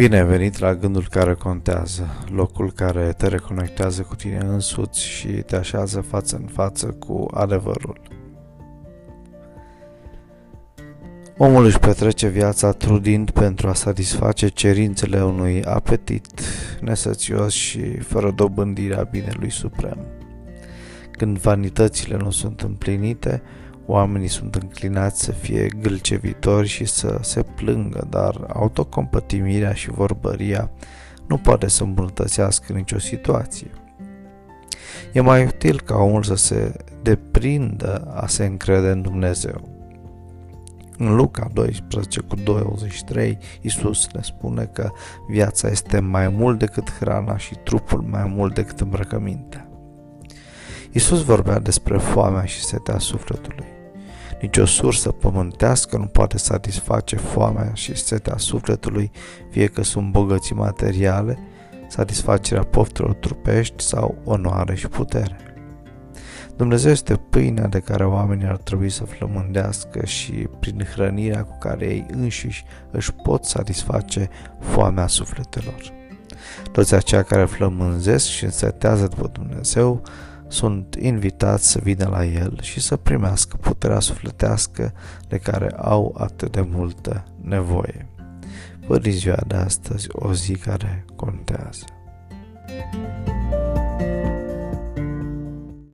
Bine ai venit la gândul care contează, locul care te reconectează cu tine însuți și te așează față în față cu adevărul. Omul își petrece viața trudind pentru a satisface cerințele unui apetit nesățios și fără dobândirea binelui suprem. Când vanitățile nu sunt împlinite, Oamenii sunt înclinați să fie gâlcevitori și să se plângă, dar autocompătimirea și vorbăria nu poate să îmbunătățească nicio situație. E mai util ca omul să se deprindă a se încrede în Dumnezeu. În Luca 12 cu 23, Iisus ne spune că viața este mai mult decât hrana și trupul mai mult decât îmbrăcămintea. Iisus vorbea despre foamea și setea sufletului. Nici o sursă pământească nu poate satisface foamea și setea sufletului, fie că sunt bogății materiale, satisfacerea poftelor trupești sau onoare și putere. Dumnezeu este pâinea de care oamenii ar trebui să flămândească și prin hrănirea cu care ei înșiși își pot satisface foamea sufletelor. Toți aceia care flămânzesc și însetează după Dumnezeu sunt invitați să vină la el și să primească puterea sufletească de care au atât de multă nevoie. Fă ziua de astăzi o zi care contează. thank you